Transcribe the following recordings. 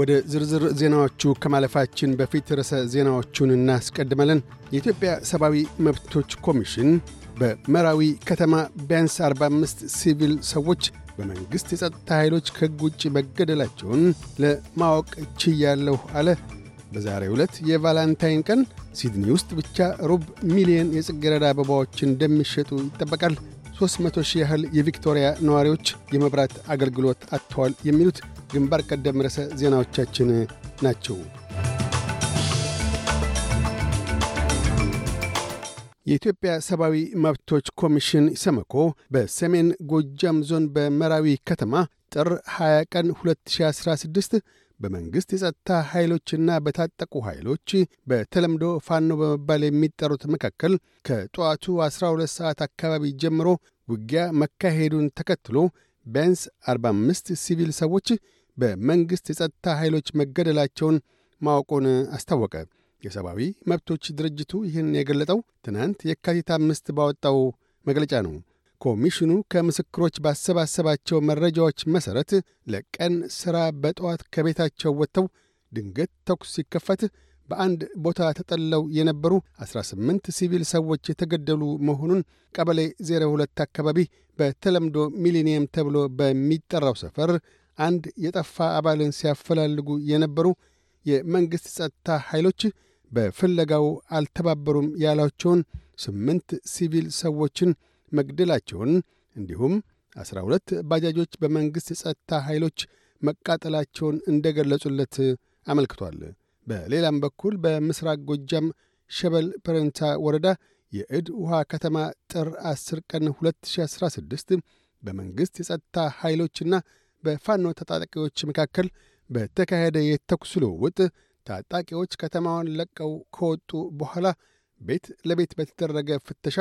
ወደ ዝርዝር ዜናዎቹ ከማለፋችን በፊት ርዕሰ ዜናዎቹን እናስቀድማለን። የኢትዮጵያ ሰብአዊ መብቶች ኮሚሽን በመራዊ ከተማ ቢያንስ 45 ሲቪል ሰዎች በመንግሥት የጸጥታ ኃይሎች ከሕግ ውጭ መገደላቸውን ለማወቅ ችያለሁ አለ። በዛሬው ዕለት የቫላንታይን ቀን ሲድኒ ውስጥ ብቻ ሩብ ሚሊዮን የጽጌረዳ አበባዎች እንደሚሸጡ ይጠበቃል። 300 ሺህ ያህል የቪክቶሪያ ነዋሪዎች የመብራት አገልግሎት አጥተዋል። የሚሉት ግንባር ቀደም ርዕሰ ዜናዎቻችን ናቸው። የኢትዮጵያ ሰብአዊ መብቶች ኮሚሽን ኢሰመኮ በሰሜን ጎጃም ዞን በመራዊ ከተማ ጥር 20 ቀን 2016 በመንግሥት የጸጥታ ኃይሎችና በታጠቁ ኃይሎች በተለምዶ ፋኖ በመባል የሚጠሩት መካከል ከጠዋቱ 12 ሰዓት አካባቢ ጀምሮ ውጊያ መካሄዱን ተከትሎ ቢያንስ 45 ሲቪል ሰዎች በመንግሥት የጸጥታ ኃይሎች መገደላቸውን ማወቁን አስታወቀ። የሰብአዊ መብቶች ድርጅቱ ይህን የገለጠው ትናንት የካቲት አምስት ባወጣው መግለጫ ነው። ኮሚሽኑ ከምስክሮች ባሰባሰባቸው መረጃዎች መሠረት ለቀን ሥራ በጠዋት ከቤታቸው ወጥተው ድንገት ተኩስ ሲከፈት በአንድ ቦታ ተጠለው የነበሩ 18 ሲቪል ሰዎች የተገደሉ መሆኑን ቀበሌ 02 አካባቢ በተለምዶ ሚሊኒየም ተብሎ በሚጠራው ሰፈር አንድ የጠፋ አባልን ሲያፈላልጉ የነበሩ የመንግሥት ጸጥታ ኃይሎች በፍለጋው አልተባበሩም ያሏቸውን ስምንት ሲቪል ሰዎችን መግደላቸውን እንዲሁም ዐሥራ ሁለት ባጃጆች በመንግሥት የጸጥታ ኃይሎች መቃጠላቸውን እንደ ገለጹለት አመልክቷል። በሌላም በኩል በምሥራቅ ጎጃም ሸበል ፐረንታ ወረዳ የዕድ ውሃ ከተማ ጥር 10 ቀን 2016 በመንግሥት የጸጥታ ኃይሎችና በፋኖ ታጣቂዎች መካከል በተካሄደ የተኩስ ልውውጥ ታጣቂዎች ከተማዋን ለቀው ከወጡ በኋላ ቤት ለቤት በተደረገ ፍተሻ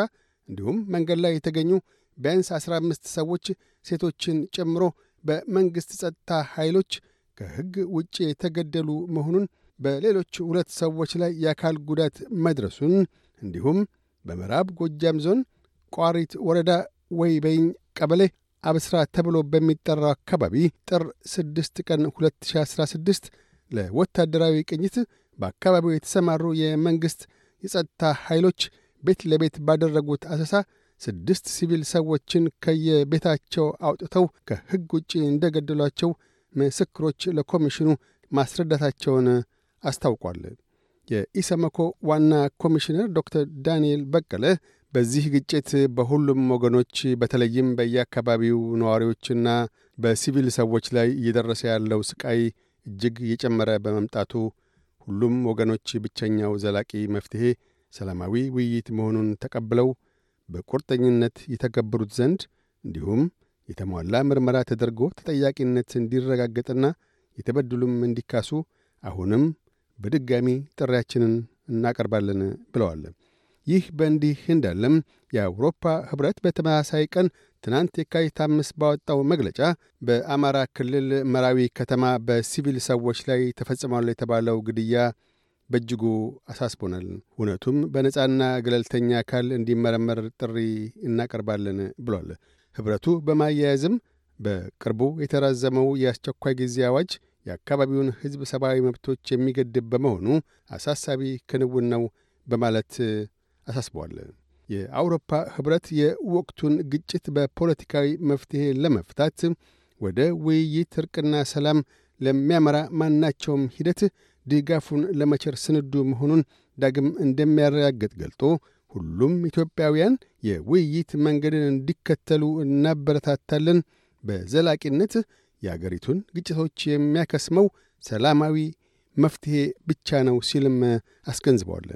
እንዲሁም መንገድ ላይ የተገኙ ቢያንስ 15 ሰዎች ሴቶችን ጨምሮ በመንግሥት ጸጥታ ኃይሎች ከሕግ ውጭ የተገደሉ መሆኑን በሌሎች ሁለት ሰዎች ላይ የአካል ጉዳት መድረሱን እንዲሁም በምዕራብ ጎጃም ዞን ቋሪት ወረዳ ወይበኝ ቀበሌ አብስራ ተብሎ በሚጠራው አካባቢ ጥር 6 ቀን 2016 ለወታደራዊ ቅኝት በአካባቢው የተሰማሩ የመንግሥት የጸጥታ ኃይሎች ቤት ለቤት ባደረጉት አሰሳ ስድስት ሲቪል ሰዎችን ከየቤታቸው አውጥተው ከሕግ ውጭ እንደ ገደሏቸው ምስክሮች ለኮሚሽኑ ማስረዳታቸውን አስታውቋል። የኢሰመኮ ዋና ኮሚሽነር ዶክተር ዳንኤል በቀለ በዚህ ግጭት በሁሉም ወገኖች በተለይም በየአካባቢው ነዋሪዎችና በሲቪል ሰዎች ላይ እየደረሰ ያለው ስቃይ እጅግ እየጨመረ በመምጣቱ ሁሉም ወገኖች ብቸኛው ዘላቂ መፍትሔ ሰላማዊ ውይይት መሆኑን ተቀብለው በቁርጠኝነት የተገብሩት ዘንድ እንዲሁም የተሟላ ምርመራ ተደርጎ ተጠያቂነት እንዲረጋገጥና የተበደሉም እንዲካሱ አሁንም በድጋሚ ጥሪያችንን እናቀርባለን ብለዋል። ይህ በእንዲህ እንዳለም የአውሮፓ ኅብረት በተመሳሳይ ቀን ትናንት የካቲት አምስት ባወጣው መግለጫ በአማራ ክልል መራዊ ከተማ በሲቪል ሰዎች ላይ ተፈጽሟል የተባለው ግድያ በእጅጉ አሳስቦናል። እውነቱም በነጻና ገለልተኛ አካል እንዲመረመር ጥሪ እናቀርባለን ብሏል። ኅብረቱ በማያያዝም በቅርቡ የተራዘመው የአስቸኳይ ጊዜ አዋጅ የአካባቢውን ሕዝብ ሰብአዊ መብቶች የሚገድብ በመሆኑ አሳሳቢ ክንውን ነው በማለት አሳስበዋል። የአውሮፓ ኅብረት የወቅቱን ግጭት በፖለቲካዊ መፍትሔ ለመፍታት ወደ ውይይት፣ እርቅና ሰላም ለሚያመራ ማናቸውም ሂደት ድጋፉን ለመቸር ስንዱ መሆኑን ዳግም እንደሚያረጋግጥ ገልጦ ሁሉም ኢትዮጵያውያን የውይይት መንገድን እንዲከተሉ እናበረታታለን። በዘላቂነት የአገሪቱን ግጭቶች የሚያከስመው ሰላማዊ መፍትሔ ብቻ ነው ሲልም አስገንዝበዋል።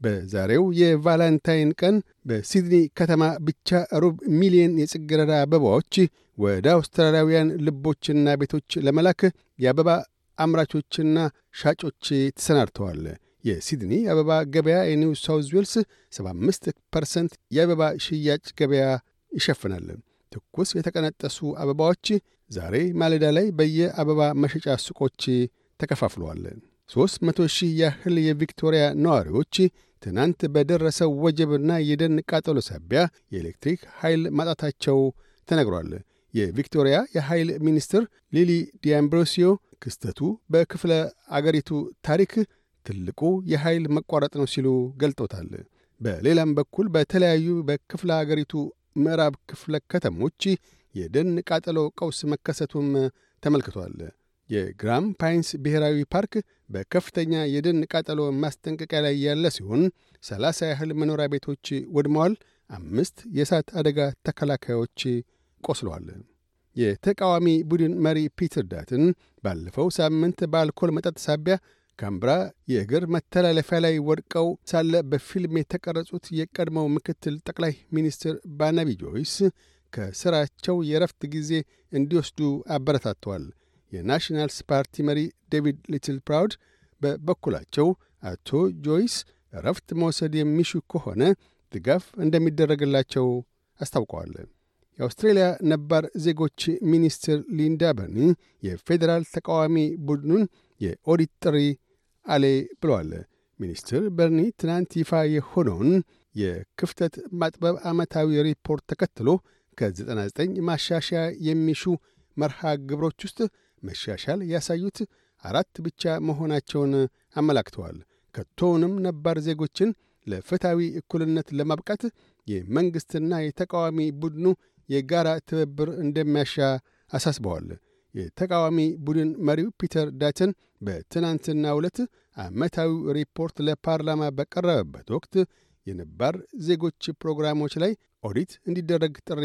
በዛሬው የቫላንታይን ቀን በሲድኒ ከተማ ብቻ ሩብ ሚሊዮን የጽጌረዳ አበባዎች ወደ አውስትራሊያውያን ልቦችና ቤቶች ለመላክ የአበባ አምራቾችና ሻጮች ተሰናድተዋል። የሲድኒ አበባ ገበያ የኒው ሳውዝ ዌልስ 75 ፐርሰንት የአበባ ሽያጭ ገበያ ይሸፍናል። ትኩስ የተቀነጠሱ አበባዎች ዛሬ ማለዳ ላይ በየአበባ መሸጫ ሱቆች ተከፋፍለዋል። ሦስት መቶ ሺህ ያህል የቪክቶሪያ ነዋሪዎች ትናንት በደረሰው ወጀብና የደን ቃጠሎ ሳቢያ የኤሌክትሪክ ኃይል ማጣታቸው ተነግሯል። የቪክቶሪያ የኃይል ሚኒስትር ሊሊ ዲያምብሮሲዮ ክስተቱ በክፍለ አገሪቱ ታሪክ ትልቁ የኃይል መቋረጥ ነው ሲሉ ገልጦታል። በሌላም በኩል በተለያዩ በክፍለ አገሪቱ ምዕራብ ክፍለ ከተሞች የደን ቃጠሎ ቀውስ መከሰቱም ተመልክቷል። የግራምፒያንስ ብሔራዊ ፓርክ በከፍተኛ የደን ቃጠሎ ማስጠንቀቂያ ላይ ያለ ሲሆን ሰላሳ ያህል መኖሪያ ቤቶች ወድመዋል። አምስት የእሳት አደጋ ተከላካዮች ቆስለዋል። የተቃዋሚ ቡድን መሪ ፒተር ዳትን ባለፈው ሳምንት በአልኮል መጠጥ ሳቢያ ካምብራ የእግር መተላለፊያ ላይ ወድቀው ሳለ በፊልም የተቀረጹት የቀድሞው ምክትል ጠቅላይ ሚኒስትር ባናቢ ጆይስ ከሥራቸው የረፍት ጊዜ እንዲወስዱ አበረታተዋል። የናሽናልስ ፓርቲ መሪ ዴቪድ ሊትል ፕራውድ በበኩላቸው አቶ ጆይስ እረፍት መውሰድ የሚሹ ከሆነ ድጋፍ እንደሚደረግላቸው አስታውቀዋል። የአውስትሬልያ ነባር ዜጎች ሚኒስትር ሊንዳ በርኒ የፌዴራል ተቃዋሚ ቡድኑን የኦዲት ጥሪ አሌ ብለዋል። ሚኒስትር በርኒ ትናንት ይፋ የሆነውን የክፍተት ማጥበብ ዓመታዊ ሪፖርት ተከትሎ ከ99 ማሻሻያ የሚሹ መርሃ ግብሮች ውስጥ መሻሻል ያሳዩት አራት ብቻ መሆናቸውን አመላክተዋል። ከቶውንም ነባር ዜጎችን ለፍትሐዊ እኩልነት ለማብቃት የመንግሥትና የተቃዋሚ ቡድኑ የጋራ ትብብር እንደሚያሻ አሳስበዋል። የተቃዋሚ ቡድን መሪው ፒተር ዳተን በትናንትና ዕለት ዓመታዊው ሪፖርት ለፓርላማ በቀረበበት ወቅት የነባር ዜጎች ፕሮግራሞች ላይ ኦዲት እንዲደረግ ጥሪ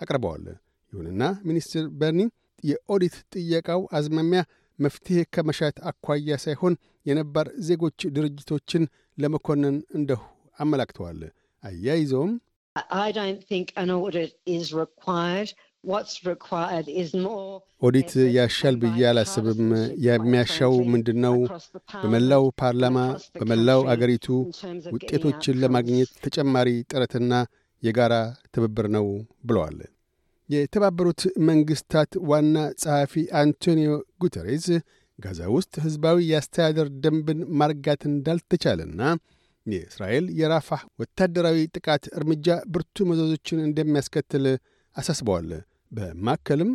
አቅርበዋል። ይሁንና ሚኒስትር በርኒ የኦዲት ጥየቃው አዝማሚያ መፍትሔ ከመሻት አኳያ ሳይሆን የነባር ዜጎች ድርጅቶችን ለመኮነን እንደሁ አመላክተዋል። አያይዘውም ኦዲት ያሻል ብዬ አላስብም። የሚያሻው ምንድን ነው? በመላው ፓርላማ፣ በመላው አገሪቱ ውጤቶችን ለማግኘት ተጨማሪ ጥረትና የጋራ ትብብር ነው ብለዋል። የተባበሩት መንግሥታት ዋና ጸሐፊ አንቶኒዮ ጉተሬዝ ጋዛ ውስጥ ሕዝባዊ የአስተዳደር ደንብን ማርጋት እንዳልተቻለና የእስራኤል የራፋህ ወታደራዊ ጥቃት እርምጃ ብርቱ መዘዞችን እንደሚያስከትል አሳስበዋል። በማከልም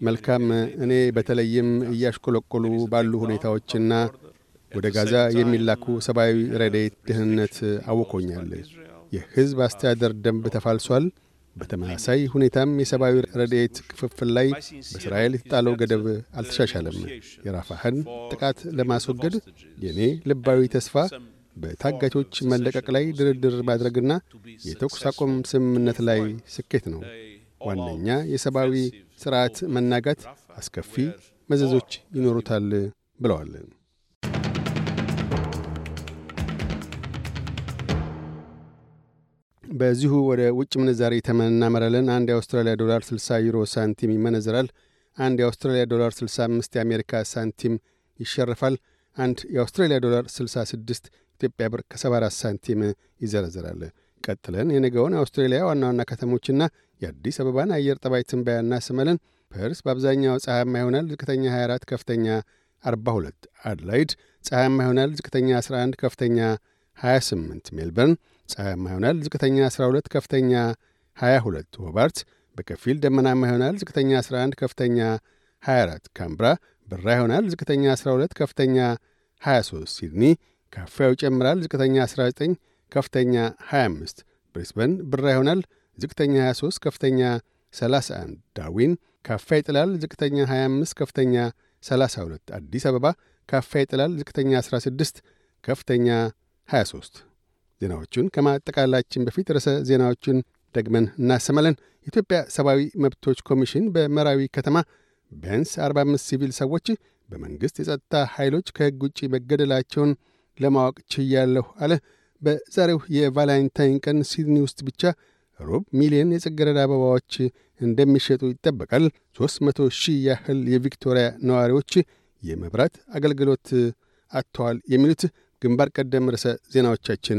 መልካም እኔ በተለይም እያሽቆለቆሉ ባሉ ሁኔታዎችና ወደ ጋዛ የሚላኩ ሰብአዊ ረድኤት ደህንነት አውቆኛል። የሕዝብ አስተዳደር ደንብ ተፋልሷል። በተመሳሳይ ሁኔታም የሰብአዊ ረድኤት ክፍፍል ላይ በእስራኤል የተጣለው ገደብ አልተሻሻለም። የራፋህን ጥቃት ለማስወገድ የእኔ ልባዊ ተስፋ በታጋቾች መለቀቅ ላይ ድርድር ማድረግና የተኩስ አቁም ስምምነት ላይ ስኬት ነው። ዋነኛ የሰብአዊ ሥርዓት መናጋት አስከፊ መዘዞች ይኖሩታል ብለዋል። በዚሁ ወደ ውጭ ምንዛሪ ተመን እናመራለን። አንድ የአውስትራሊያ ዶላር 60 ዩሮ ሳንቲም ይመነዝራል። አንድ የአውስትራሊያ ዶላር 65 የአሜሪካ ሳንቲም ይሸርፋል። አንድ የአውስትራሊያ ዶላር 66 ኢትዮጵያ ብር ከ74 ሳንቲም ይዘረዝራል። ቀጥለን የነገውን የአውስትሬሊያ ዋና ዋና ከተሞችና የአዲስ አበባን አየር ጠባይ ትንበያ እናሰማለን። ፐርስ በአብዛኛው ፀሐያማ ይሆናል። ዝቅተኛ 24፣ ከፍተኛ 42። አድላይድ ፀሐያማ ይሆናል። ዝቅተኛ 11፣ ከፍተኛ 28። ሜልበርን ፀሐያማ ይሆናል። ዝቅተኛ 12፣ ከፍተኛ 22። ሆባርት በከፊል ደመናማ ይሆናል። ዝቅተኛ 11፣ ከፍተኛ 24። ካምብራ ብራ ይሆናል። ዝቅተኛ 12፣ ከፍተኛ 23። ሲድኒ ካፋው ይጨምራል። ዝቅተኛ 19፣ ከፍተኛ 25። ብሪስበን ብራ ይሆናል። ዝቅተኛ 23፣ ከፍተኛ 31። ዳርዊን ካፋ ይጥላል። ዝቅተኛ 25፣ ከፍተኛ 32። አዲስ አበባ ካፋ ይጥላል። ዝቅተኛ 16፣ ከፍተኛ 23። ዜናዎቹን ከማጠቃላችን በፊት ርዕሰ ዜናዎቹን ደግመን እናሰማለን። የኢትዮጵያ ሰብአዊ መብቶች ኮሚሽን በመራዊ ከተማ ቢያንስ 45 ሲቪል ሰዎች በመንግሥት የጸጥታ ኃይሎች ከሕግ ውጭ መገደላቸውን ለማወቅ ችያለሁ አለ። በዛሬው የቫላንታይን ቀን ሲድኒ ውስጥ ብቻ ሩብ ሚሊዮን የጽጌረዳ አበባዎች እንደሚሸጡ ይጠበቃል። 300 ሺህ ያህል የቪክቶሪያ ነዋሪዎች የመብራት አገልግሎት አጥተዋል። የሚሉት ግንባር ቀደም ርዕሰ ዜናዎቻችን